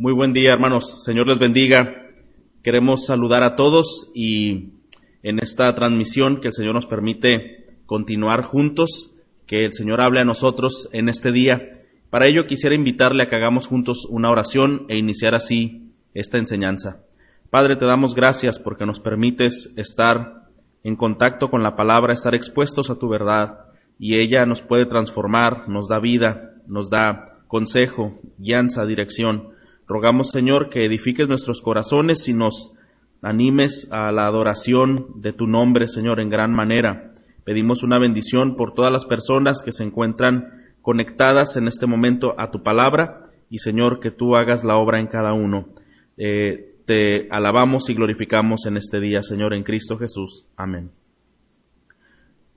Muy buen día, hermanos. Señor les bendiga. Queremos saludar a todos y en esta transmisión que el Señor nos permite continuar juntos, que el Señor hable a nosotros en este día. Para ello quisiera invitarle a que hagamos juntos una oración e iniciar así esta enseñanza. Padre, te damos gracias porque nos permites estar en contacto con la palabra, estar expuestos a tu verdad y ella nos puede transformar, nos da vida, nos da consejo, guianza, dirección. Rogamos, Señor, que edifiques nuestros corazones y nos animes a la adoración de tu nombre, Señor, en gran manera. Pedimos una bendición por todas las personas que se encuentran conectadas en este momento a tu palabra y, Señor, que tú hagas la obra en cada uno. Eh, te alabamos y glorificamos en este día, Señor, en Cristo Jesús. Amén.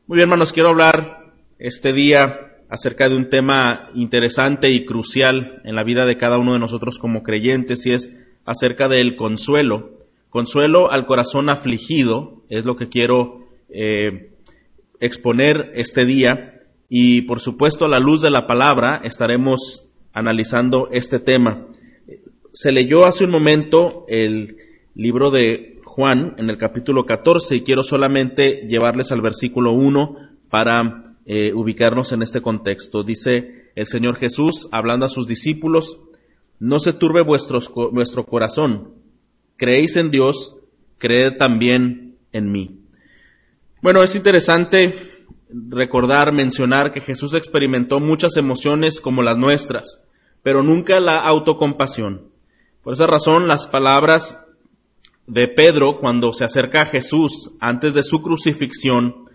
Muy bien, hermanos, quiero hablar este día acerca de un tema interesante y crucial en la vida de cada uno de nosotros como creyentes y es acerca del consuelo. Consuelo al corazón afligido es lo que quiero eh, exponer este día y por supuesto a la luz de la palabra estaremos analizando este tema. Se leyó hace un momento el libro de Juan en el capítulo 14 y quiero solamente llevarles al versículo 1 para eh, ubicarnos en este contexto. Dice el Señor Jesús, hablando a sus discípulos, no se turbe vuestro corazón, creéis en Dios, creed también en mí. Bueno, es interesante recordar, mencionar que Jesús experimentó muchas emociones como las nuestras, pero nunca la autocompasión. Por esa razón, las palabras de Pedro cuando se acerca a Jesús antes de su crucifixión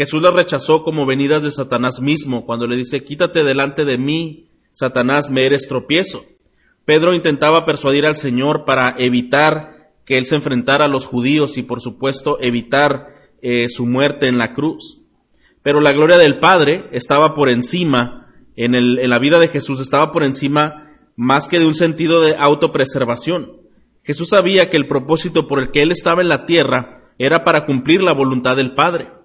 Jesús las rechazó como venidas de Satanás mismo, cuando le dice, quítate delante de mí, Satanás, me eres tropiezo. Pedro intentaba persuadir al Señor para evitar que él se enfrentara a los judíos y por supuesto evitar eh, su muerte en la cruz. Pero la gloria del Padre estaba por encima, en, en la vida de Jesús estaba por encima más que de un sentido de autopreservación. Jesús sabía que el propósito por el que él estaba en la tierra era para cumplir la voluntad del Padre.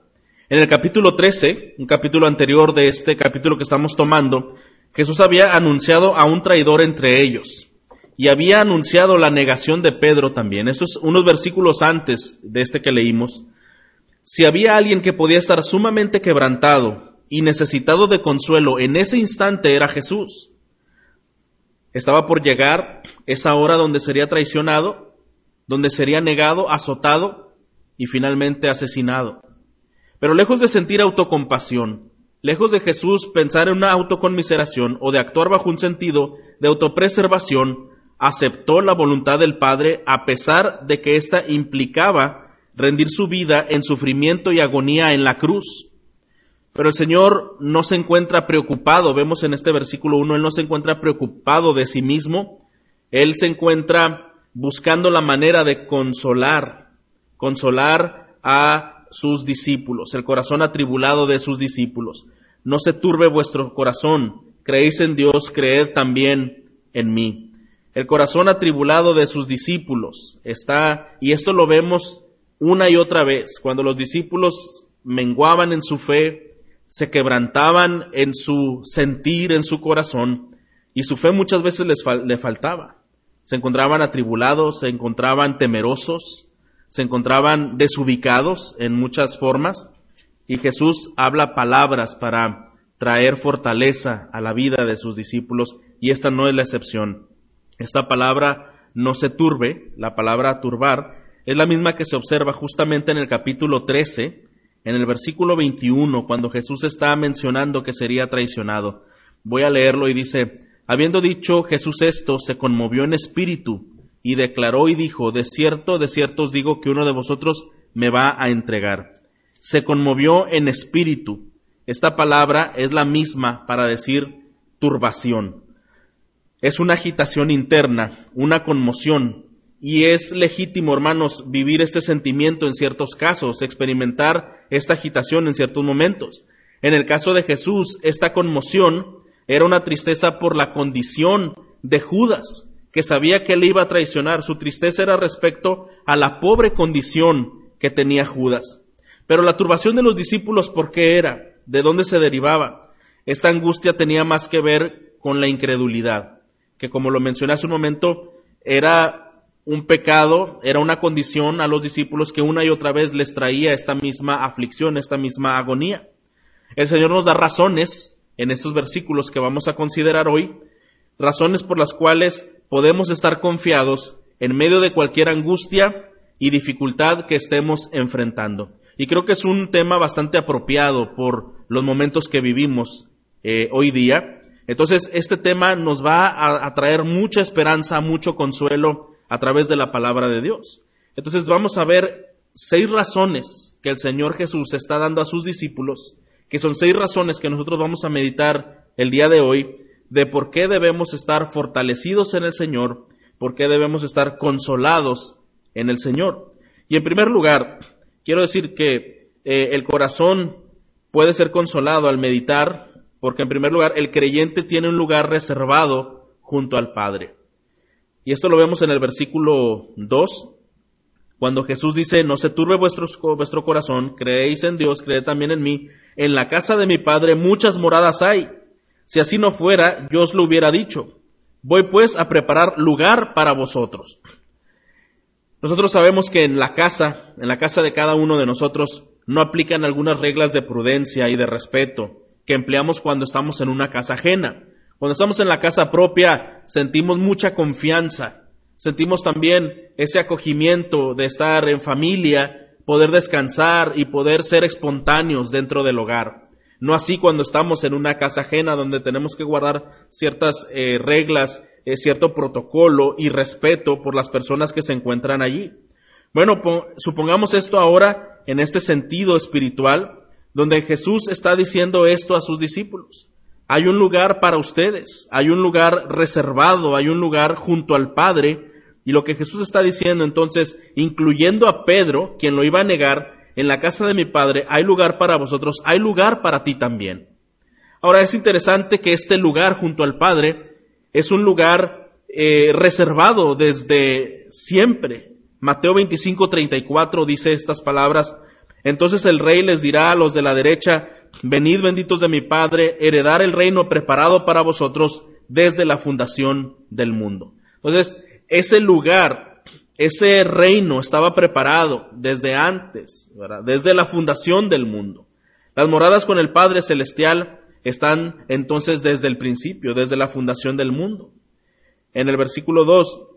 En el capítulo 13, un capítulo anterior de este capítulo que estamos tomando, Jesús había anunciado a un traidor entre ellos y había anunciado la negación de Pedro también. Esos unos versículos antes de este que leímos. Si había alguien que podía estar sumamente quebrantado y necesitado de consuelo en ese instante era Jesús. Estaba por llegar esa hora donde sería traicionado, donde sería negado, azotado y finalmente asesinado. Pero lejos de sentir autocompasión, lejos de Jesús pensar en una autoconmiseración o de actuar bajo un sentido de autopreservación, aceptó la voluntad del Padre a pesar de que ésta implicaba rendir su vida en sufrimiento y agonía en la cruz. Pero el Señor no se encuentra preocupado, vemos en este versículo 1, Él no se encuentra preocupado de sí mismo, Él se encuentra buscando la manera de consolar, consolar a sus discípulos, el corazón atribulado de sus discípulos. No se turbe vuestro corazón, creéis en Dios, creed también en mí. El corazón atribulado de sus discípulos está, y esto lo vemos una y otra vez, cuando los discípulos menguaban en su fe, se quebrantaban en su sentir, en su corazón, y su fe muchas veces les le faltaba. Se encontraban atribulados, se encontraban temerosos, se encontraban desubicados en muchas formas y Jesús habla palabras para traer fortaleza a la vida de sus discípulos y esta no es la excepción. Esta palabra no se turbe, la palabra turbar, es la misma que se observa justamente en el capítulo 13, en el versículo 21, cuando Jesús está mencionando que sería traicionado. Voy a leerlo y dice, habiendo dicho Jesús esto, se conmovió en espíritu y declaró y dijo, de cierto, de cierto os digo que uno de vosotros me va a entregar. Se conmovió en espíritu. Esta palabra es la misma para decir turbación. Es una agitación interna, una conmoción, y es legítimo, hermanos, vivir este sentimiento en ciertos casos, experimentar esta agitación en ciertos momentos. En el caso de Jesús, esta conmoción era una tristeza por la condición de Judas que sabía que le iba a traicionar. Su tristeza era respecto a la pobre condición que tenía Judas. Pero la turbación de los discípulos, ¿por qué era? ¿De dónde se derivaba? Esta angustia tenía más que ver con la incredulidad, que como lo mencioné hace un momento, era un pecado, era una condición a los discípulos que una y otra vez les traía esta misma aflicción, esta misma agonía. El Señor nos da razones en estos versículos que vamos a considerar hoy, razones por las cuales podemos estar confiados en medio de cualquier angustia y dificultad que estemos enfrentando. Y creo que es un tema bastante apropiado por los momentos que vivimos eh, hoy día. Entonces, este tema nos va a, a traer mucha esperanza, mucho consuelo a través de la palabra de Dios. Entonces, vamos a ver seis razones que el Señor Jesús está dando a sus discípulos, que son seis razones que nosotros vamos a meditar el día de hoy de por qué debemos estar fortalecidos en el Señor, por qué debemos estar consolados en el Señor. Y en primer lugar, quiero decir que eh, el corazón puede ser consolado al meditar, porque en primer lugar el creyente tiene un lugar reservado junto al Padre. Y esto lo vemos en el versículo 2, cuando Jesús dice, no se turbe vuestro, vuestro corazón, creéis en Dios, creed también en mí, en la casa de mi Padre muchas moradas hay. Si así no fuera, yo os lo hubiera dicho. Voy pues a preparar lugar para vosotros. Nosotros sabemos que en la casa, en la casa de cada uno de nosotros, no aplican algunas reglas de prudencia y de respeto que empleamos cuando estamos en una casa ajena. Cuando estamos en la casa propia, sentimos mucha confianza, sentimos también ese acogimiento de estar en familia, poder descansar y poder ser espontáneos dentro del hogar. No así cuando estamos en una casa ajena donde tenemos que guardar ciertas eh, reglas eh, cierto protocolo y respeto por las personas que se encuentran allí. Bueno, supongamos esto ahora en este sentido espiritual, donde Jesús está diciendo esto a sus discípulos. Hay un lugar para ustedes, hay un lugar reservado, hay un lugar junto al Padre, y lo que Jesús está diciendo entonces, incluyendo a Pedro, quien lo iba a negar, en la casa de mi Padre hay lugar para vosotros, hay lugar para ti también. Ahora es interesante que este lugar junto al Padre es un lugar eh, reservado desde siempre. Mateo 25, 34 dice estas palabras. Entonces el rey les dirá a los de la derecha, venid benditos de mi Padre, heredar el reino preparado para vosotros desde la fundación del mundo. Entonces, ese lugar, ese reino estaba preparado desde antes, desde la fundación del mundo. Las moradas con el Padre Celestial están entonces desde el principio, desde la fundación del mundo. En el versículo 2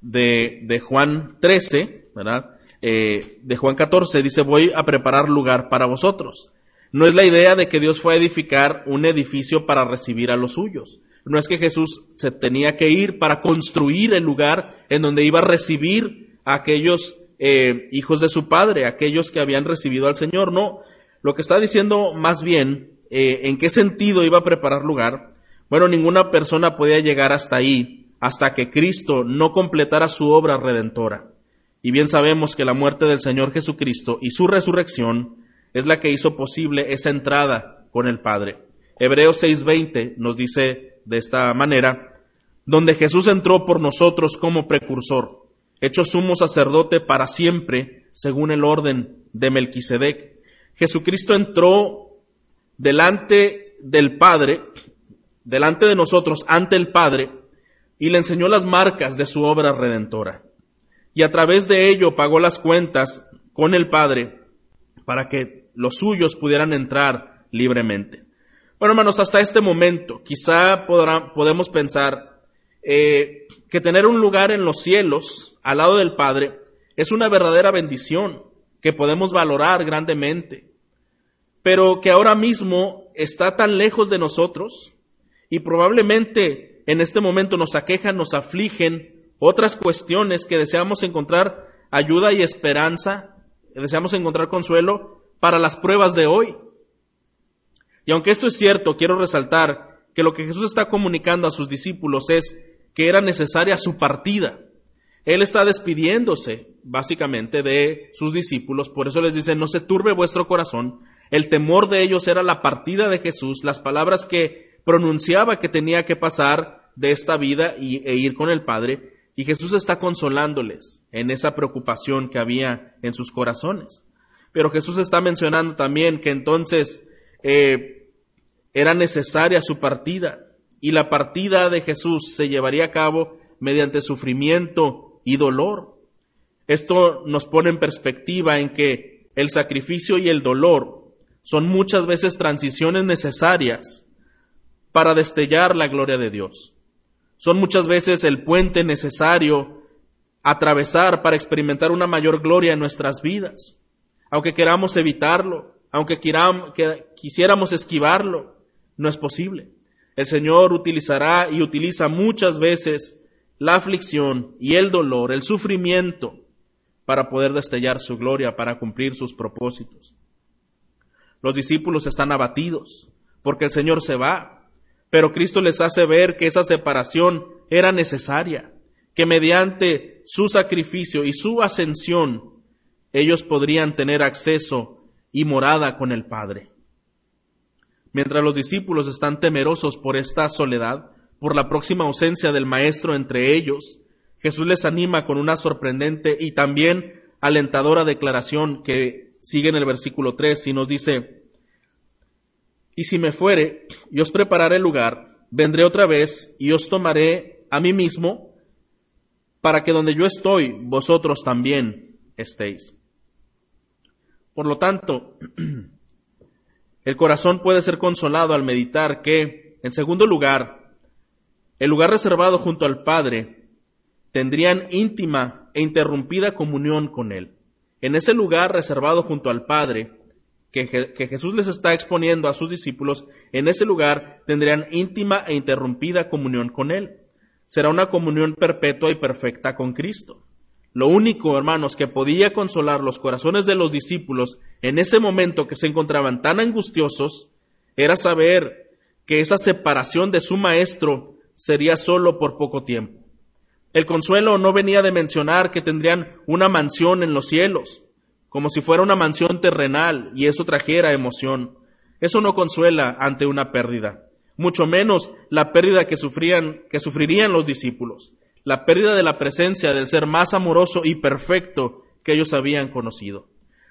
de, de Juan 13, ¿verdad? Eh, de Juan 14 dice, voy a preparar lugar para vosotros. No es la idea de que Dios fue a edificar un edificio para recibir a los suyos. No es que Jesús se tenía que ir para construir el lugar en donde iba a recibir a aquellos eh, hijos de su padre, aquellos que habían recibido al Señor. No, lo que está diciendo más bien eh, en qué sentido iba a preparar lugar, bueno, ninguna persona podía llegar hasta ahí hasta que Cristo no completara su obra redentora. Y bien sabemos que la muerte del Señor Jesucristo y su resurrección es la que hizo posible esa entrada con el Padre. Hebreos 6:20 nos dice de esta manera, donde Jesús entró por nosotros como precursor, hecho sumo sacerdote para siempre, según el orden de Melquisedec. Jesucristo entró delante del Padre, delante de nosotros, ante el Padre, y le enseñó las marcas de su obra redentora. Y a través de ello pagó las cuentas con el Padre para que los suyos pudieran entrar libremente. Bueno, hermanos, hasta este momento quizá podemos pensar eh, que tener un lugar en los cielos al lado del Padre es una verdadera bendición que podemos valorar grandemente pero que ahora mismo está tan lejos de nosotros y probablemente en este momento nos aquejan, nos afligen otras cuestiones que deseamos encontrar ayuda y esperanza, deseamos encontrar consuelo para las pruebas de hoy. Y aunque esto es cierto, quiero resaltar que lo que Jesús está comunicando a sus discípulos es que era necesaria su partida. Él está despidiéndose básicamente de sus discípulos, por eso les dice, no se turbe vuestro corazón, el temor de ellos era la partida de Jesús, las palabras que pronunciaba que tenía que pasar de esta vida y, e ir con el Padre. Y Jesús está consolándoles en esa preocupación que había en sus corazones. Pero Jesús está mencionando también que entonces eh, era necesaria su partida. y la partida de Jesús se llevaría a cabo mediante sufrimiento y dolor. Esto nos pone en perspectiva en que el sacrificio y el dolor son muchas veces transiciones necesarias para destellar la gloria de Dios. Son muchas veces el puente necesario atravesar para experimentar una mayor gloria en nuestras vidas. Aunque queramos evitarlo, aunque quisiéramos esquivarlo, no es posible. El Señor utilizará y utiliza muchas veces la aflicción y el dolor, el sufrimiento, para poder destellar su gloria, para cumplir sus propósitos. Los discípulos están abatidos porque el Señor se va, pero Cristo les hace ver que esa separación era necesaria, que mediante su sacrificio y su ascensión ellos podrían tener acceso y morada con el Padre. Mientras los discípulos están temerosos por esta soledad, por la próxima ausencia del Maestro entre ellos, Jesús les anima con una sorprendente y también alentadora declaración que sigue en el versículo 3 y nos dice, y si me fuere y os prepararé lugar, vendré otra vez y os tomaré a mí mismo, para que donde yo estoy, vosotros también estéis. Por lo tanto, el corazón puede ser consolado al meditar que, en segundo lugar, el lugar reservado junto al Padre tendrían íntima e interrumpida comunión con Él en ese lugar reservado junto al Padre, que, Jesús les está exponiendo a sus discípulos, en ese lugar tendrían íntima e interrumpida comunión con Él. Será una comunión perpetua y perfecta con Cristo. Lo único, hermanos, que podía consolar los corazones de los discípulos en ese momento que se encontraban tan angustiosos, era saber que esa separación de su Maestro sería solo por poco tiempo. El consuelo no venía de mencionar que tendrían una mansión en los cielos, como si fuera una mansión terrenal y eso trajera emoción. Eso no consuela ante una pérdida, mucho menos la pérdida que sufrían, que sufrirían los discípulos, la pérdida de la presencia del ser más amoroso y perfecto que ellos habían conocido.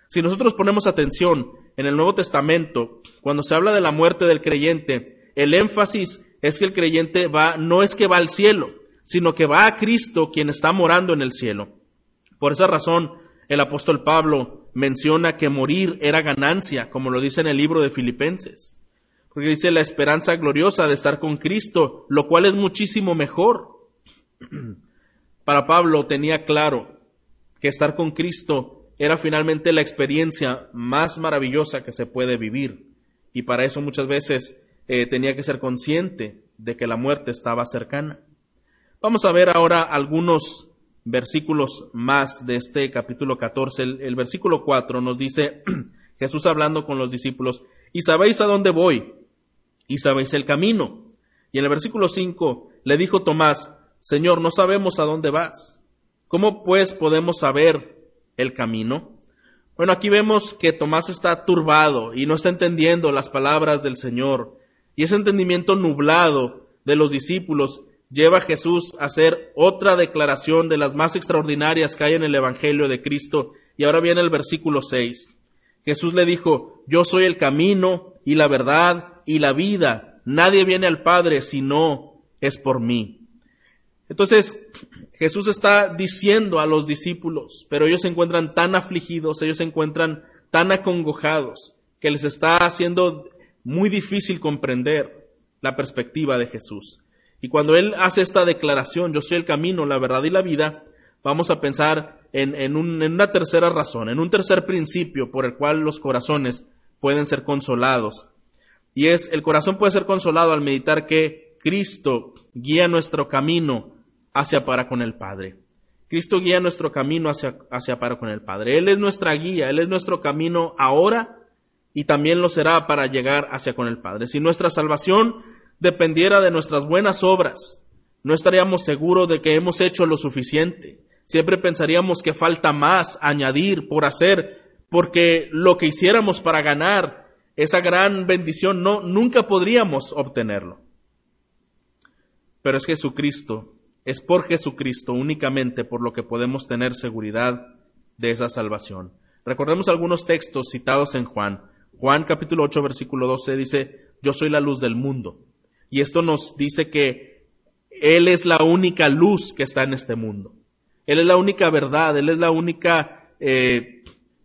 Si nosotros ponemos atención en el Nuevo Testamento, cuando se habla de la muerte del creyente, el énfasis es que el creyente va, no es que va al cielo, sino que va a Cristo quien está morando en el cielo. Por esa razón, el apóstol Pablo menciona que morir era ganancia, como lo dice en el libro de Filipenses. Porque dice la esperanza gloriosa de estar con Cristo, lo cual es muchísimo mejor. Para Pablo tenía claro que estar con Cristo era finalmente la experiencia más maravillosa que se puede vivir. Y para eso muchas veces eh, tenía que ser consciente de que la muerte estaba cercana. Vamos a ver ahora algunos versículos más de este capítulo 14. El, versículo 4 nos dice Jesús hablando con los discípulos, y sabéis a dónde voy, y sabéis el camino. Y en el versículo 5 le dijo Tomás, Señor, no sabemos a dónde vas. ¿Cómo pues podemos saber el camino? Bueno, aquí vemos que Tomás está turbado y no está entendiendo las palabras del Señor. Y ese entendimiento nublado de los discípulos lleva a Jesús a hacer otra declaración de las más extraordinarias que hay en el Evangelio de Cristo. Y ahora viene el versículo 6. Jesús le dijo, yo soy el camino y la verdad y la vida. Nadie viene al Padre si no es por mí. Entonces, Jesús está diciendo a los discípulos, pero ellos se encuentran tan afligidos, ellos se encuentran tan acongojados, que les está haciendo muy difícil comprender la perspectiva de Jesús. Y cuando Él hace esta declaración, yo soy el camino, la verdad y la vida, vamos a pensar en, una tercera razón, en un tercer principio por el cual los corazones pueden ser consolados. Y es, el corazón puede ser consolado al meditar que Cristo guía nuestro camino hacia para con el Padre. Cristo guía nuestro camino hacia, hacia para con el Padre. Él es nuestra guía, Él es nuestro camino ahora y también lo será para llegar hacia con el Padre. Si nuestra salvación dependiera de nuestras buenas obras, no estaríamos seguros de que hemos hecho lo suficiente. Siempre pensaríamos que falta más añadir por hacer, porque lo que hiciéramos para ganar esa gran bendición no nunca podríamos obtenerlo. Pero es Jesucristo, es por Jesucristo únicamente por lo que podemos tener seguridad de esa salvación. Recordemos algunos textos citados en Juan. Juan capítulo 8 versículo 12 dice, yo soy la luz del mundo. Y esto nos dice que Él es la única luz que está en este mundo. Él es la única verdad, Él es la única eh,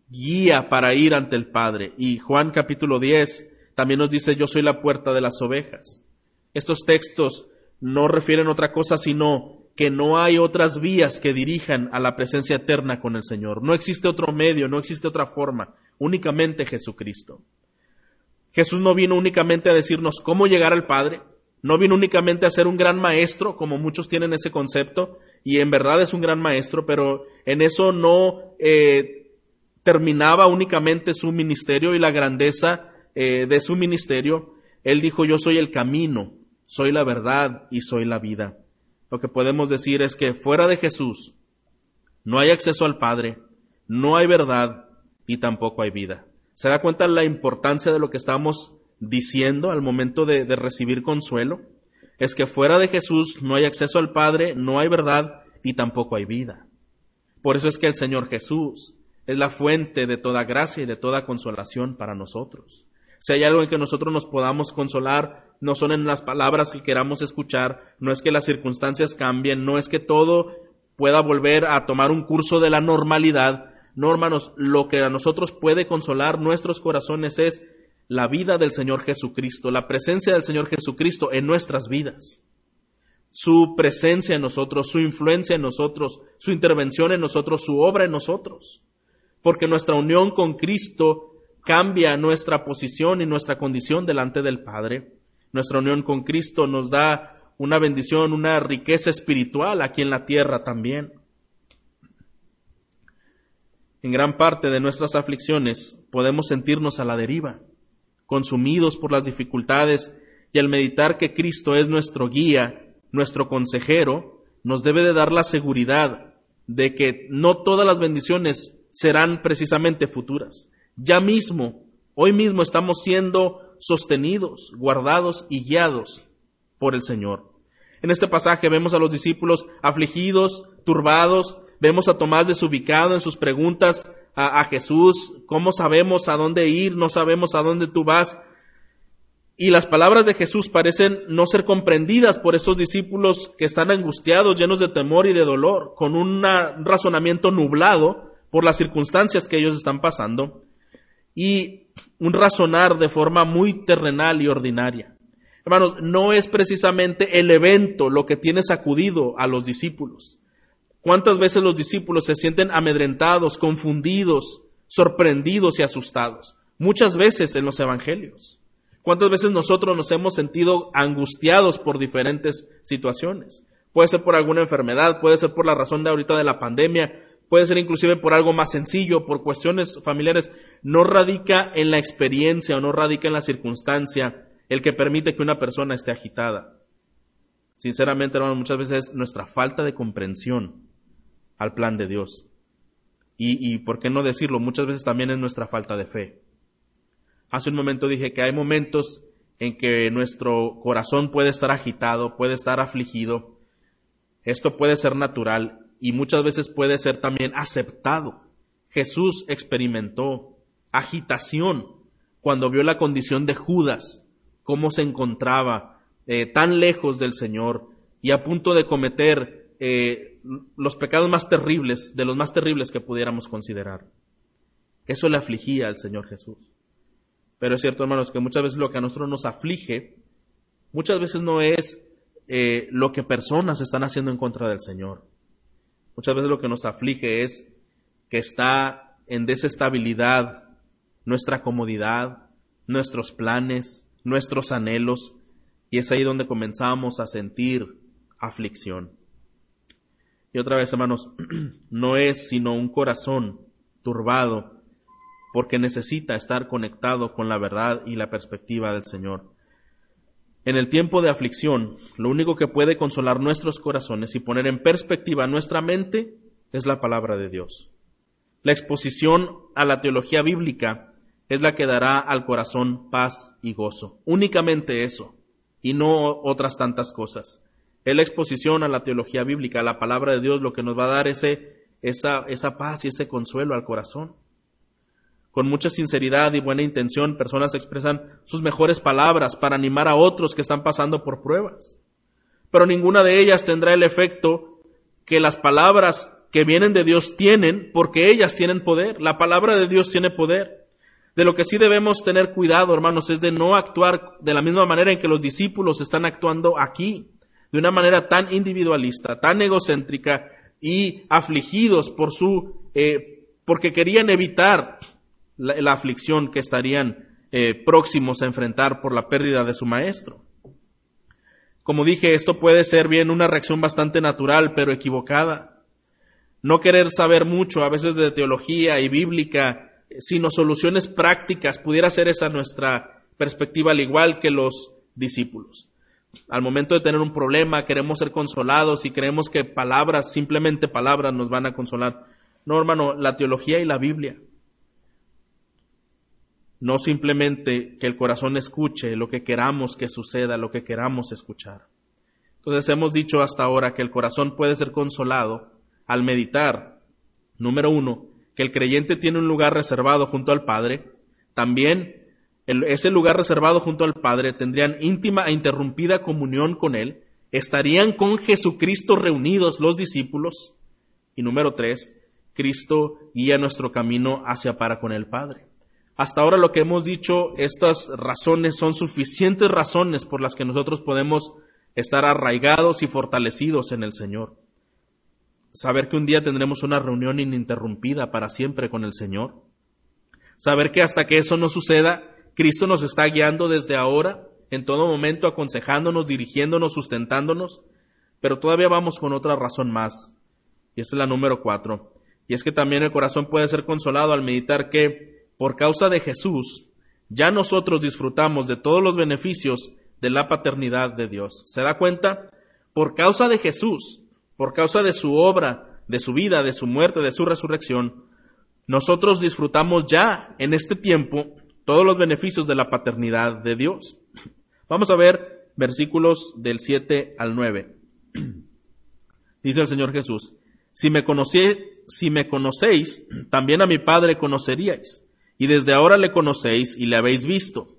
guía para ir ante el Padre. Y Juan capítulo 10 también nos dice, yo soy la puerta de las ovejas. Estos textos no refieren otra cosa sino que no hay otras vías que dirijan a la presencia eterna con el Señor. No existe otro medio, no existe otra forma, únicamente Jesucristo. Jesús no vino únicamente a decirnos cómo llegar al Padre, no vino únicamente a ser un gran maestro, como muchos tienen ese concepto, y en verdad es un gran maestro, pero en eso no eh, terminaba únicamente su ministerio y la grandeza eh, de su ministerio. Él dijo, yo soy el camino, soy la verdad y soy la vida. Lo que podemos decir es que fuera de Jesús no hay acceso al Padre, no hay verdad y tampoco hay vida. ¿Se da cuenta la importancia de lo que estamos diciendo al momento de, de recibir consuelo? Es que fuera de Jesús no hay acceso al Padre, no hay verdad y tampoco hay vida. Por eso es que el Señor Jesús es la fuente de toda gracia y de toda consolación para nosotros. Si hay algo en que nosotros nos podamos consolar, no son en las palabras que queramos escuchar, no es que las circunstancias cambien, no es que todo pueda volver a tomar un curso de la normalidad. No, hermanos, lo que a nosotros puede consolar nuestros corazones es la vida del Señor Jesucristo, la presencia del Señor Jesucristo en nuestras vidas. Su presencia en nosotros, su influencia en nosotros, su intervención en nosotros, su obra en nosotros. Porque nuestra unión con Cristo cambia nuestra posición y nuestra condición delante del Padre. Nuestra unión con Cristo nos da una bendición, una riqueza espiritual aquí en la tierra también. En gran parte de nuestras aflicciones podemos sentirnos a la deriva, consumidos por las dificultades, y al meditar que Cristo es nuestro guía, nuestro consejero, nos debe de dar la seguridad de que no todas las bendiciones serán precisamente futuras, ya mismo, hoy mismo estamos siendo sostenidos, guardados y guiados por el Señor. En este pasaje vemos a los discípulos afligidos, turbados, vemos a Tomás desubicado en sus preguntas a, Jesús, ¿cómo sabemos a dónde ir? No sabemos a dónde tú vas. Y las palabras de Jesús parecen no ser comprendidas por estos discípulos que están angustiados, llenos de temor y de dolor, con un razonamiento nublado por las circunstancias que ellos están pasando y un razonar de forma muy terrenal y ordinaria. Hermanos, no es precisamente el evento lo que tiene sacudido a los discípulos. ¿Cuántas veces los discípulos se sienten amedrentados, confundidos, sorprendidos y asustados? Muchas veces en los evangelios. ¿Cuántas veces nosotros nos hemos sentido angustiados por diferentes situaciones? Puede ser por alguna enfermedad, puede ser por la razón de ahorita de la pandemia, puede ser inclusive por algo más sencillo, por cuestiones familiares, no radica en la experiencia o no radica en la circunstancia el que permite que una persona esté agitada. Sinceramente, hermano, muchas veces nuestra falta de comprensión al plan de Dios. Y, y por qué no decirlo, muchas veces también es nuestra falta de fe. Hace un momento dije que hay momentos en que nuestro corazón puede estar agitado, puede estar afligido. Esto puede ser natural y muchas veces puede ser también aceptado. Jesús experimentó agitación cuando vio la condición de Judas, cómo se encontraba eh, tan lejos del Señor y a punto de cometer eh, los pecados más terribles, de los más terribles que pudiéramos considerar. Eso le afligía al Señor Jesús. Pero es cierto, hermanos, que muchas veces lo que a nosotros nos aflige, muchas veces no es eh, lo que personas están haciendo en contra del Señor. Muchas veces lo que nos aflige es que está en desestabilidad nuestra comodidad, nuestros planes, nuestros anhelos, y es ahí donde comenzamos a sentir aflicción. Y otra vez, hermanos, no es sino un corazón turbado porque necesita estar conectado con la verdad y la perspectiva del Señor. En el tiempo de aflicción, lo único que puede consolar nuestros corazones y poner en perspectiva nuestra mente es la palabra de Dios. La exposición a la teología bíblica es la que dará al corazón paz y gozo. Únicamente eso, y no otras tantas cosas. Es la exposición a la teología bíblica, a la palabra de Dios, lo que nos va a dar ese, esa, esa paz y ese consuelo al corazón. Con mucha sinceridad y buena intención, personas expresan sus mejores palabras para animar a otros que están pasando por pruebas. Pero ninguna de ellas tendrá el efecto que las palabras que vienen de Dios tienen, porque ellas tienen poder. La palabra de Dios tiene poder. De lo que sí debemos tener cuidado, hermanos, es de no actuar de la misma manera en que los discípulos están actuando aquí, de una manera tan individualista, tan egocéntrica y afligidos por su, eh, porque querían evitar la, aflicción que estarían eh, próximos a enfrentar por la pérdida de su maestro. Como dije, esto puede ser bien una reacción bastante natural, pero equivocada. No querer saber mucho, a veces de teología y bíblica, sino soluciones prácticas. Pudiera ser esa nuestra perspectiva, al igual que los discípulos. Al momento de tener un problema, queremos ser consolados y creemos que palabras, simplemente palabras, nos van a consolar. No, hermano, la teología y la Biblia. No simplemente que el corazón escuche lo que queramos que suceda, lo que queramos escuchar. Entonces hemos dicho hasta ahora que el corazón puede ser consolado al meditar, número uno, que el creyente tiene un lugar reservado junto al Padre, también ese lugar reservado junto al Padre tendrían íntima e interrumpida comunión con Él, estarían con Jesucristo reunidos los discípulos, y número tres, Cristo guía nuestro camino hacia para con el Padre. Hasta ahora lo que hemos dicho, estas razones son suficientes razones por las que nosotros podemos estar arraigados y fortalecidos en el Señor. Saber que un día tendremos una reunión ininterrumpida para siempre con el Señor, saber que hasta que eso no suceda, Cristo nos está guiando desde ahora, en todo momento aconsejándonos, dirigiéndonos, sustentándonos, pero todavía vamos con otra razón más, y esa es la número cuatro, y es que también el corazón puede ser consolado al meditar que, por causa de Jesús, ya nosotros disfrutamos de todos los beneficios de la paternidad de Dios. ¿Se da cuenta? Por causa de Jesús, por causa de su obra, de su vida, de su muerte, de su resurrección, nosotros disfrutamos ya en este tiempo todos los beneficios de la paternidad de Dios. Vamos a ver versículos del 7 al 9. Dice el Señor Jesús, si me, si me conocéis, también a mi Padre conoceríais, y desde ahora le conocéis y le habéis visto.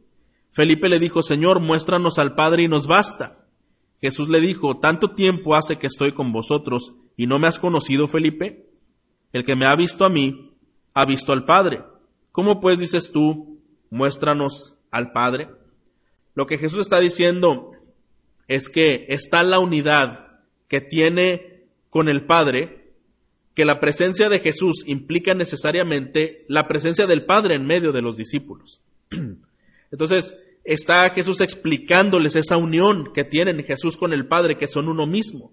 Felipe le dijo, Señor, muéstranos al Padre y nos basta. Jesús le dijo, ¿tanto tiempo hace que estoy con vosotros y no me has conocido, Felipe? El que me ha visto a mí, ha visto al Padre. ¿Cómo pues dices tú, muéstranos al Padre? Lo que Jesús está diciendo es que está la unidad que tiene con el Padre, que la presencia de Jesús implica necesariamente la presencia del Padre en medio de los discípulos. Entonces, está Jesús explicándoles esa unión que tienen Jesús con el Padre, que son uno mismo.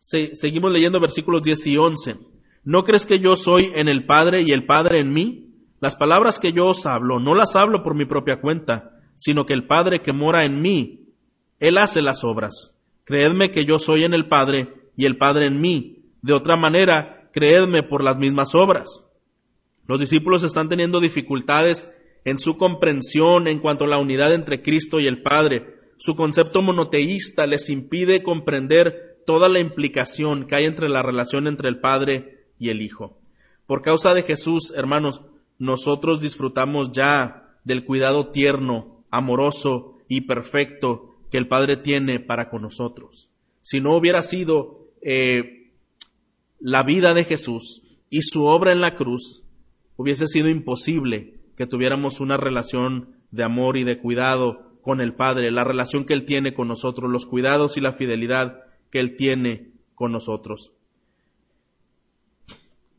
seguimos leyendo versículos 10 y 11. ¿No crees que yo soy en el Padre y el Padre en mí? Las palabras que yo os hablo, no las hablo por mi propia cuenta, sino que el Padre que mora en mí, Él hace las obras. Creedme que yo soy en el Padre y el Padre en mí. De otra manera, creedme por las mismas obras. Los discípulos están teniendo dificultades en su comprensión en cuanto a la unidad entre Cristo y el Padre. Su concepto monoteísta les impide comprender toda la implicación que hay entre la relación entre el Padre y el Hijo. Por causa de Jesús, hermanos, nosotros disfrutamos ya del cuidado tierno, amoroso y perfecto que el Padre tiene para con nosotros. Si no hubiera sido eh, la vida de Jesús y su obra en la cruz, hubiese sido imposible que tuviéramos una relación de amor y de cuidado con el Padre, la relación que Él tiene con nosotros, los cuidados y la fidelidad que Él tiene con nosotros.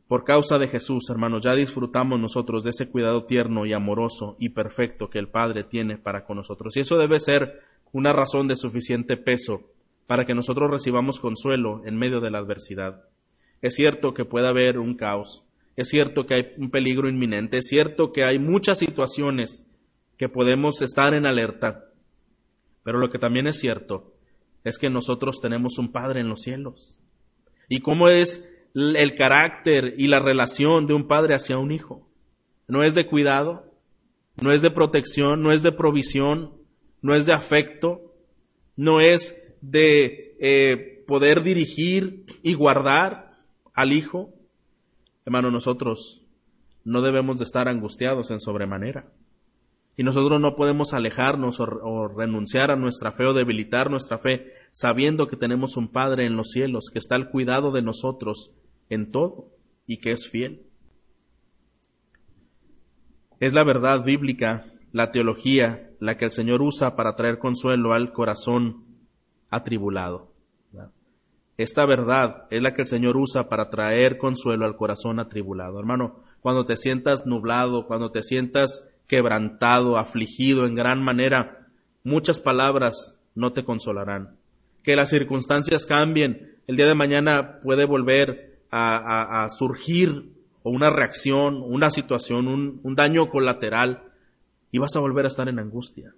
Por causa de Jesús, hermanos, ya disfrutamos nosotros de ese cuidado tierno y amoroso y perfecto que el Padre tiene para con nosotros. Y eso debe ser una razón de suficiente peso para que nosotros recibamos consuelo en medio de la adversidad. Es cierto que puede haber un caos, es cierto que hay un peligro inminente, es cierto que hay muchas situaciones que podemos estar en alerta, pero lo que también es cierto es que nosotros tenemos un Padre en los cielos. ¿Y cómo es el carácter y la relación de un padre hacia un hijo? No es de cuidado, no es de protección, no es de provisión, no es de afecto, no es de eh, poder dirigir y guardar al hijo, Hermano, nosotros no debemos de estar angustiados en sobremanera. Y nosotros no podemos alejarnos o, renunciar a nuestra fe o debilitar nuestra fe sabiendo que tenemos un Padre en los cielos que está al cuidado de nosotros en todo y que es fiel. Es la verdad bíblica, la teología, la que el Señor usa para traer consuelo al corazón atribulado. Esta verdad es la que el Señor usa para traer consuelo al corazón atribulado. Hermano, cuando te sientas nublado, cuando te sientas quebrantado, afligido en gran manera, muchas palabras no te consolarán. Que las circunstancias cambien, el día de mañana puede volver a, surgir una reacción, una situación, un, un daño colateral y vas a volver a estar en angustia.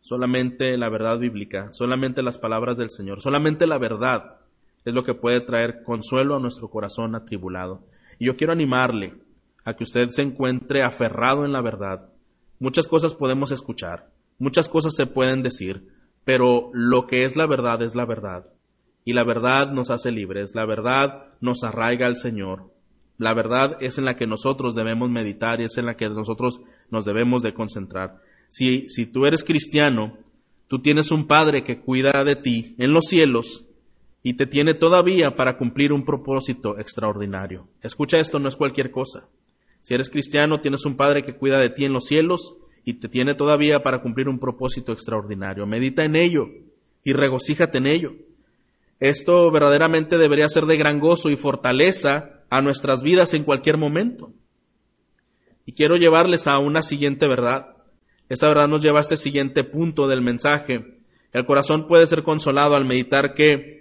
Solamente la verdad bíblica, solamente las palabras del Señor, solamente la verdad es lo que puede traer consuelo a nuestro corazón atribulado. Y yo quiero animarle a que usted se encuentre aferrado en la verdad. Muchas cosas podemos escuchar, muchas cosas se pueden decir, pero lo que es la verdad es la verdad. Y la verdad nos hace libres, la verdad nos arraiga al Señor. La verdad es en la que nosotros debemos meditar y es en la que nosotros nos debemos de concentrar. Si, si tú eres cristiano, tú tienes un Padre que cuida de ti en los cielos y te tiene todavía para cumplir un propósito extraordinario. Escucha esto, no es cualquier cosa. Si eres cristiano, tienes un Padre que cuida de ti en los cielos y te tiene todavía para cumplir un propósito extraordinario. Medita en ello y regocíjate en ello. Esto verdaderamente debería ser de gran gozo y fortaleza a nuestras vidas en cualquier momento. Y quiero llevarles a una siguiente verdad. Esta verdad nos lleva a este siguiente punto del mensaje. El corazón puede ser consolado al meditar que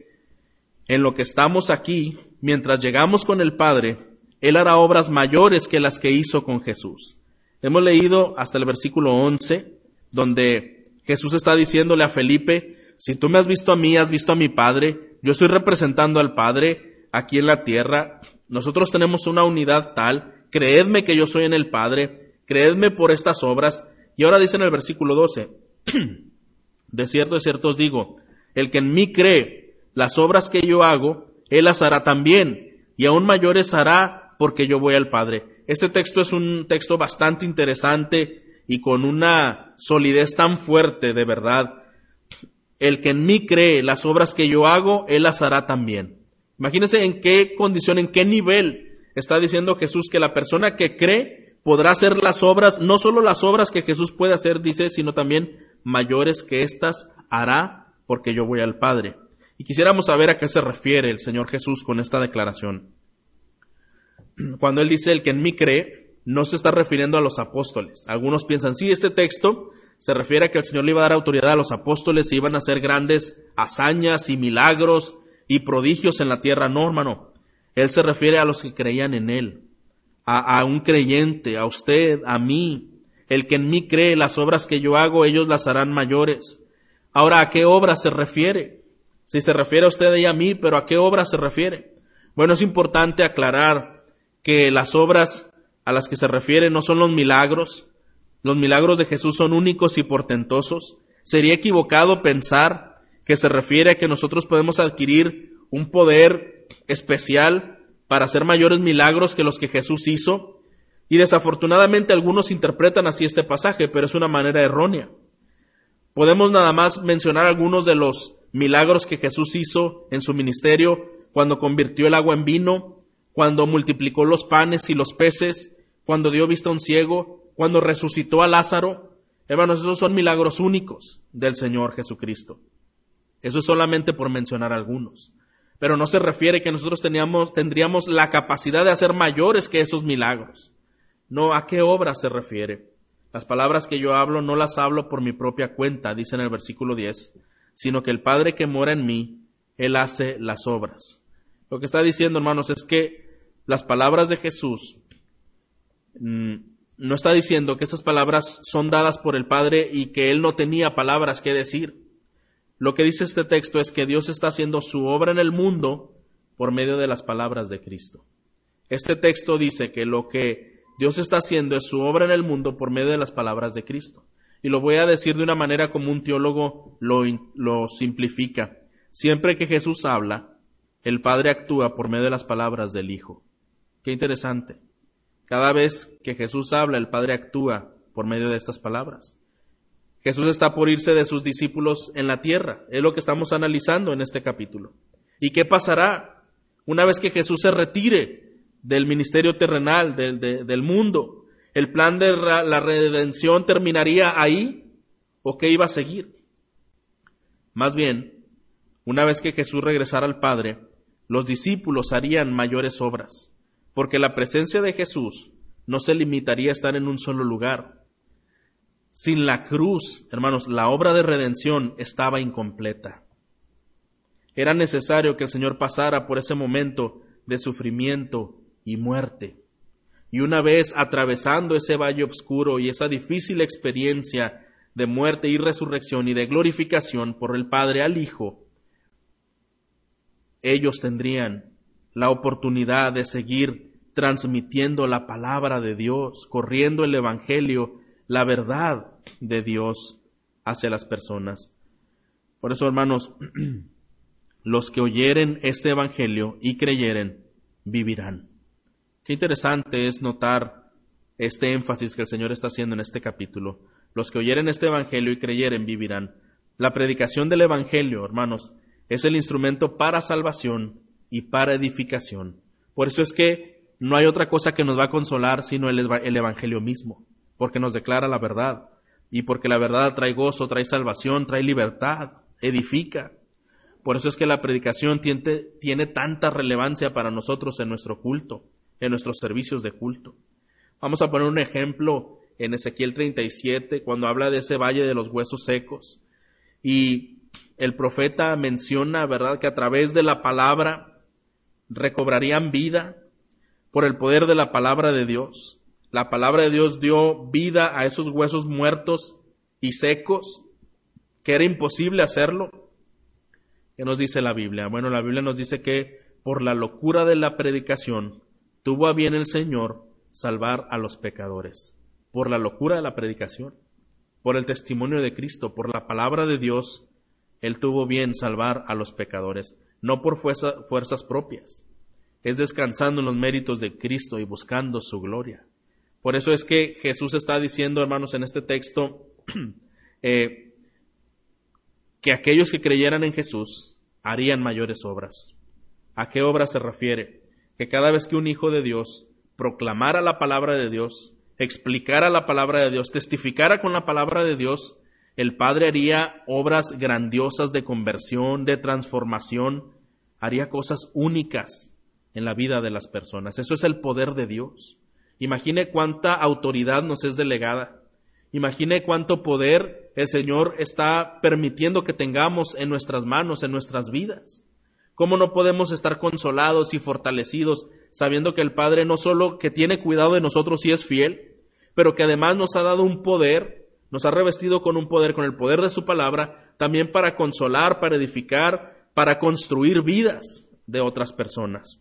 en lo que estamos aquí, mientras llegamos con el Padre, él hará obras mayores que las que hizo con Jesús. Hemos leído hasta el versículo 11, donde Jesús está diciéndole a Felipe, si tú me has visto a mí, has visto a mi Padre, yo estoy representando al Padre aquí en la tierra, nosotros tenemos una unidad tal, creedme que yo soy en el Padre, creedme por estas obras. Y ahora dice en el versículo 12, de cierto, de cierto os digo, el que en mí cree las obras que yo hago, él las hará también, y aún mayores hará porque yo voy al Padre. Este texto es un texto bastante interesante y con una solidez tan fuerte de verdad. El que en mí cree las obras que yo hago, él las hará también. Imagínense en qué condición, en qué nivel está diciendo Jesús que la persona que cree podrá hacer las obras, no solo las obras que Jesús puede hacer, dice, sino también mayores que éstas hará porque yo voy al Padre. Y quisiéramos saber a qué se refiere el Señor Jesús con esta declaración cuando él dice el que en mí cree, no se está refiriendo a los apóstoles. Algunos piensan, sí, este texto se refiere a que el Señor le iba a dar autoridad a los apóstoles y iban a hacer grandes hazañas y milagros y prodigios en la tierra. No, hermano. Él se refiere a los que creían en Él, a, a un creyente, a usted, a mí. El que en mí cree, las obras que yo hago, ellos las harán mayores. Ahora, ¿a qué obra se refiere? Si se refiere a usted y a mí, pero ¿a qué obra se refiere? Bueno, es importante aclarar que las obras a las que se refiere no son los milagros, los milagros de Jesús son únicos y portentosos. Sería equivocado pensar que se refiere a que nosotros podemos adquirir un poder especial para hacer mayores milagros que los que Jesús hizo. Y desafortunadamente algunos interpretan así este pasaje, pero es una manera errónea. Podemos nada más mencionar algunos de los milagros que Jesús hizo en su ministerio cuando convirtió el agua en vino, cuando multiplicó los panes y los peces, cuando dio vista a un ciego, cuando resucitó a Lázaro. Hermanos, esos son milagros únicos del Señor Jesucristo. Eso es solamente por mencionar algunos. Pero no se refiere que nosotros teníamos, tendríamos la capacidad de hacer mayores que esos milagros. No, ¿a qué obra se refiere? Las palabras que yo hablo no las hablo por mi propia cuenta, dice en el versículo 10, sino que el Padre que mora en mí, Él hace las obras. Lo que está diciendo, hermanos, es que las palabras de Jesús mm, no está diciendo que esas palabras son dadas por el Padre y que Él no tenía palabras que decir. Lo que dice este texto es que Dios está haciendo su obra en el mundo por medio de las palabras de Cristo. Este texto dice que lo que Dios está haciendo es su obra en el mundo por medio de las palabras de Cristo. Y lo voy a decir de una manera como un teólogo lo, lo simplifica. Siempre que Jesús habla, el Padre actúa por medio de las palabras del Hijo. Qué interesante. Cada vez que Jesús habla, el Padre actúa por medio de estas palabras. Jesús está por irse de sus discípulos en la tierra. Es lo que estamos analizando en este capítulo. ¿Y qué pasará una vez que Jesús se retire del ministerio terrenal, del, del mundo? ¿El plan de la redención terminaría ahí o qué iba a seguir? Más bien, una vez que Jesús regresara al Padre, los discípulos harían mayores obras, porque la presencia de Jesús no se limitaría a estar en un solo lugar. Sin la cruz, hermanos, la obra de redención estaba incompleta. Era necesario que el Señor pasara por ese momento de sufrimiento y muerte. Y una vez atravesando ese valle oscuro y esa difícil experiencia de muerte y resurrección y de glorificación por el Padre al Hijo, ellos tendrían la oportunidad de seguir transmitiendo la palabra de Dios, corriendo el Evangelio, la verdad de Dios hacia las personas. Por eso, hermanos, los que oyeren este Evangelio y creyeren, vivirán. Qué interesante es notar este énfasis que el Señor está haciendo en este capítulo. Los que oyeren este Evangelio y creyeren, vivirán. La predicación del Evangelio, hermanos, es el instrumento para salvación y para edificación. Por eso es que no hay otra cosa que nos va a consolar sino el, Evangelio mismo, porque nos declara la verdad y porque la verdad trae gozo, trae salvación, trae libertad, edifica. Por eso es que la predicación tiene, tiene tanta relevancia para nosotros en nuestro culto, en nuestros servicios de culto. Vamos a poner un ejemplo en Ezequiel 37, cuando habla de ese valle de los huesos secos. Y el profeta menciona, ¿verdad?, que a través de la palabra recobrarían vida por el poder de la palabra de Dios. La palabra de Dios dio vida a esos huesos muertos y secos, que era imposible hacerlo. ¿Qué nos dice la Biblia? Bueno, la Biblia nos dice que por la locura de la predicación tuvo a bien el Señor salvar a los pecadores. Por la locura de la predicación, por el testimonio de Cristo, por la palabra de Dios, él tuvo bien salvar a los pecadores, no por fuerzas propias. Es descansando en los méritos de Cristo y buscando su gloria. Por eso es que Jesús está diciendo, hermanos, en este texto, eh, que aquellos que creyeran en Jesús harían mayores obras. ¿A qué obras se refiere? Que cada vez que un hijo de Dios proclamara la palabra de Dios, explicara la palabra de Dios, testificara con la palabra de Dios, el Padre haría obras grandiosas de conversión, de transformación, haría cosas únicas en la vida de las personas. Eso es el poder de Dios. Imagine cuánta autoridad nos es delegada. Imagine cuánto poder el Señor está permitiendo que tengamos en nuestras manos, en nuestras vidas. ¿Cómo no podemos estar consolados y fortalecidos sabiendo que el Padre no solo que tiene cuidado de nosotros y es fiel, pero que además nos ha dado un poder nos ha revestido con un poder, con el poder de su palabra, también para consolar, para edificar, para construir vidas de otras personas.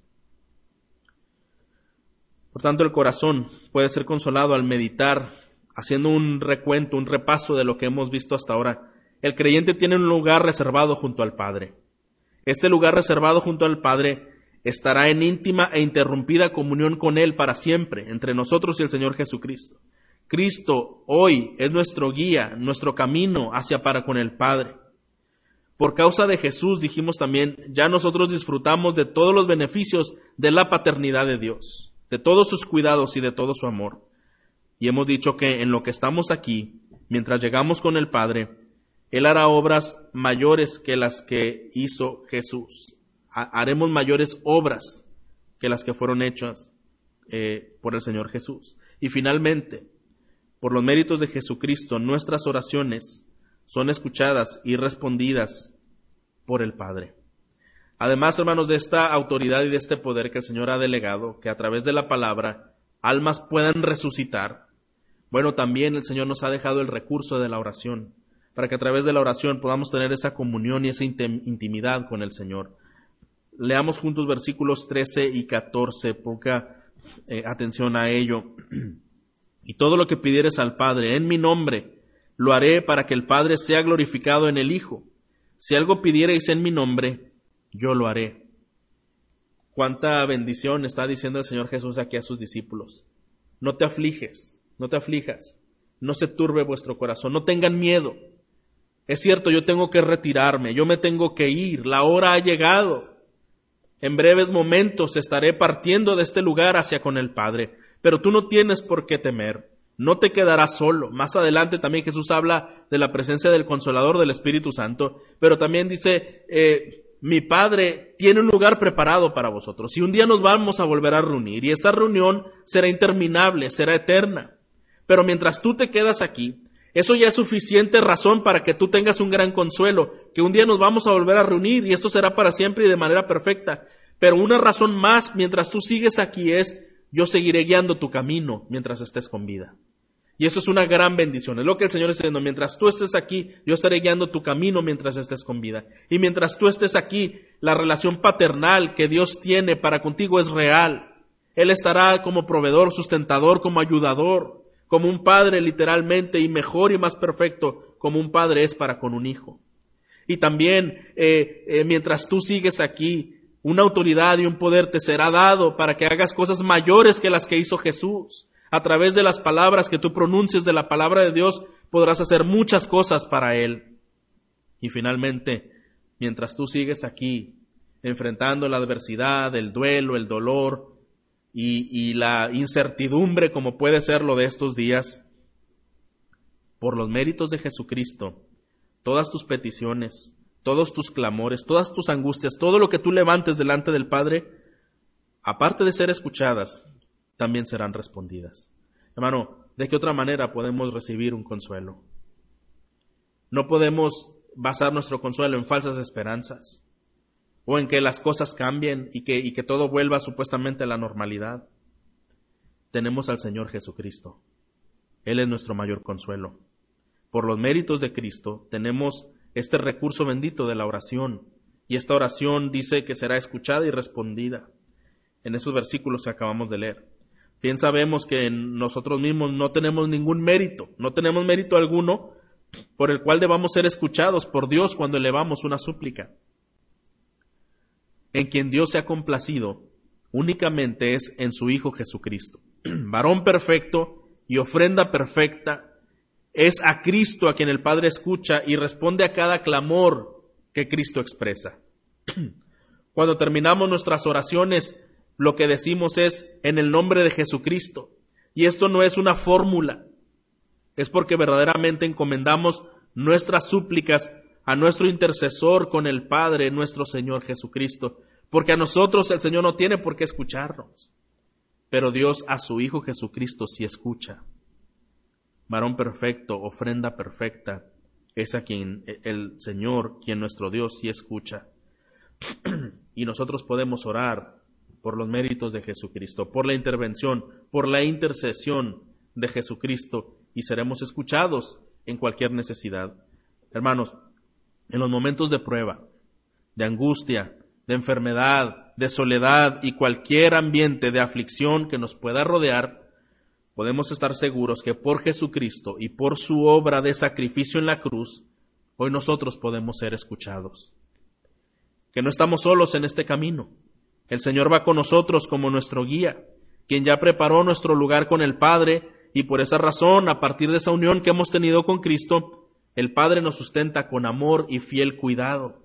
Por tanto, el corazón puede ser consolado al meditar, haciendo un recuento, un repaso de lo que hemos visto hasta ahora. El creyente tiene un lugar reservado junto al Padre. Este lugar reservado junto al Padre estará en íntima e interrumpida comunión con Él para siempre, entre nosotros y el Señor Jesucristo. Cristo hoy es nuestro guía, nuestro camino hacia para con el Padre. Por causa de Jesús, dijimos también, ya nosotros disfrutamos de todos los beneficios de la paternidad de Dios, de todos sus cuidados y de todo su amor. Y hemos dicho que en lo que estamos aquí, mientras llegamos con el Padre, Él hará obras mayores que las que hizo Jesús. Haremos mayores obras que las que fueron hechas eh, por el Señor Jesús. Y finalmente, por los méritos de Jesucristo, nuestras oraciones son escuchadas y respondidas por el Padre. Además, hermanos, de esta autoridad y de este poder que el Señor ha delegado, que a través de la palabra almas puedan resucitar, bueno, también el Señor nos ha dejado el recurso de la oración, para que a través de la oración podamos tener esa comunión y esa intimidad con el Señor. Leamos juntos versículos 13 y 14, poca eh, atención a ello. Y todo lo que pidieres al Padre en mi nombre, lo haré para que el Padre sea glorificado en el Hijo. Si algo pidierais en mi nombre, yo lo haré. Cuánta bendición está diciendo el Señor Jesús aquí a sus discípulos. no te afliges, no te aflijas, no se turbe vuestro corazón, no tengan miedo. Es cierto, yo tengo que retirarme, yo me tengo que ir, la hora ha llegado. En breves momentos estaré partiendo de este lugar hacia con el Padre, pero tú no tienes por qué temer, no te quedarás solo. Más adelante también Jesús habla de la presencia del Consolador del Espíritu Santo, pero también dice, eh, mi Padre tiene un lugar preparado para vosotros y un día nos vamos a volver a reunir y esa reunión será interminable, será eterna. Pero mientras tú te quedas aquí, eso ya es suficiente razón para que tú tengas un gran consuelo, que un día nos vamos a volver a reunir y esto será para siempre y de manera perfecta. Pero una razón más mientras tú sigues aquí es, yo seguiré guiando tu camino mientras estés con vida. Y esto es una gran bendición. Es lo que el Señor está diciendo. Mientras tú estés aquí, yo estaré guiando tu camino mientras estés con vida. Y mientras tú estés aquí, la relación paternal que Dios tiene para contigo es real. Él estará como proveedor, sustentador, como ayudador, como un padre literalmente y mejor y más perfecto como un padre es para con un hijo. Y también, eh, eh, mientras tú sigues aquí, una autoridad y un poder te será dado para que hagas cosas mayores que las que hizo Jesús a través de las palabras que tú pronuncies de la palabra de Dios, podrás hacer muchas cosas para Él. Y finalmente, mientras tú sigues aquí, enfrentando la adversidad, el duelo, el dolor y, la incertidumbre como puede ser lo de estos días, por los méritos de Jesucristo, todas tus peticiones, todos tus clamores, todas tus angustias, todo lo que tú levantes delante del Padre, aparte de ser escuchadas, también serán respondidas. Hermano, ¿de qué otra manera podemos recibir un consuelo? No podemos basar nuestro consuelo en falsas esperanzas o en que las cosas cambien y que, y que todo vuelva supuestamente a la normalidad. Tenemos al Señor Jesucristo. Él es nuestro mayor consuelo. Por los méritos de Cristo tenemos este recurso bendito de la oración y esta oración dice que será escuchada y respondida en esos versículos que acabamos de leer. Bien sabemos que nosotros mismos no tenemos ningún mérito, no tenemos mérito alguno por el cual debamos ser escuchados por Dios cuando elevamos una súplica. En quien Dios se ha complacido únicamente es en su Hijo Jesucristo. Varón perfecto y ofrenda perfecta es a Cristo a quien el Padre escucha y responde a cada clamor que Cristo expresa. Cuando terminamos nuestras oraciones, lo que decimos es en el nombre de Jesucristo. Y esto no es una fórmula, es porque verdaderamente encomendamos nuestras súplicas a nuestro intercesor con el Padre, nuestro Señor Jesucristo, porque a nosotros el Señor no tiene por qué escucharnos, pero Dios a su Hijo Jesucristo sí escucha. Varón perfecto, ofrenda perfecta, es a quien el Señor, quien nuestro Dios sí escucha. y nosotros podemos orar por los méritos de Jesucristo, por la intervención, por la intercesión de Jesucristo y seremos escuchados en cualquier necesidad. Hermanos, en los momentos de prueba, de angustia, de enfermedad, de soledad y cualquier ambiente de aflicción que nos pueda rodear, podemos estar seguros que por Jesucristo y por su obra de sacrificio en la cruz, hoy nosotros podemos ser escuchados. Que no estamos solos en este camino, el Señor va con nosotros como nuestro guía, quien ya preparó nuestro lugar con el Padre, y por esa razón, a partir de esa unión que hemos tenido con Cristo, el Padre nos sustenta con amor y fiel cuidado.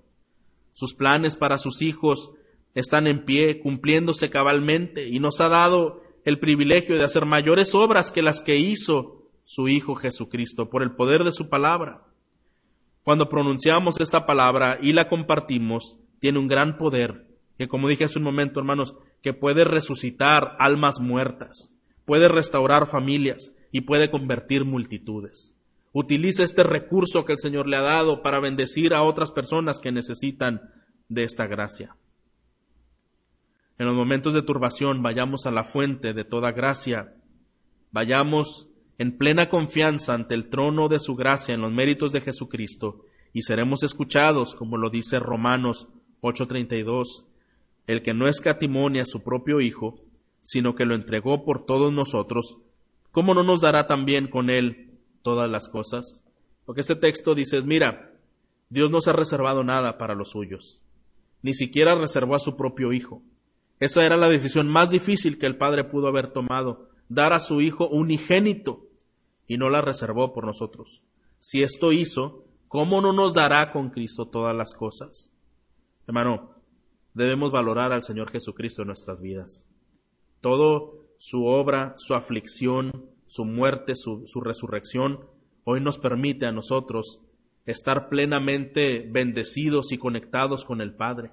Sus planes para sus hijos están en pie, cumpliéndose cabalmente, y nos ha dado el privilegio de hacer mayores obras que las que hizo su Hijo Jesucristo por el poder de su palabra. Cuando pronunciamos esta palabra y la compartimos, tiene un gran poder que como dije hace un momento, hermanos, que puede resucitar almas muertas, puede restaurar familias y puede convertir multitudes. Utiliza este recurso que el Señor le ha dado para bendecir a otras personas que necesitan de esta gracia. En los momentos de turbación vayamos a la fuente de toda gracia, vayamos en plena confianza ante el trono de su gracia en los méritos de Jesucristo y seremos escuchados, como lo dice Romanos 8:32, el que no escatimonia a su propio Hijo, sino que lo entregó por todos nosotros, ¿cómo no nos dará también con él todas las cosas? Porque este texto dice, mira, Dios no se ha reservado nada para los suyos, ni siquiera reservó a su propio Hijo. Esa era la decisión más difícil que el Padre pudo haber tomado, dar a su Hijo unigénito y no la reservó por nosotros. Si esto hizo, ¿cómo no nos dará con Cristo todas las cosas? Hermano, debemos valorar al Señor Jesucristo en nuestras vidas. Todo su obra, su aflicción, su muerte, su, su resurrección, hoy nos permite a nosotros estar plenamente bendecidos y conectados con el Padre.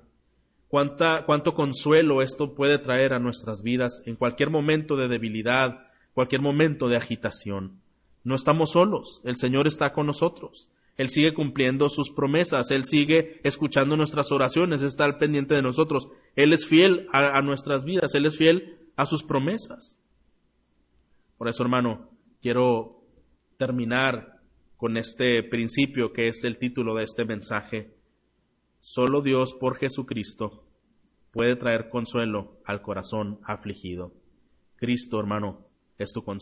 Cuánta, cuánto consuelo esto puede traer a nuestras vidas en cualquier momento de debilidad, cualquier momento de agitación. No estamos solos, el Señor está con nosotros. Él sigue cumpliendo sus promesas, Él sigue escuchando nuestras oraciones, está al pendiente de nosotros. Él es fiel a nuestras vidas, Él es fiel a sus promesas. Por eso, hermano, quiero terminar con este principio que es el título de este mensaje. Solo Dios por Jesucristo puede traer consuelo al corazón afligido. Cristo, hermano, es tu consuelo.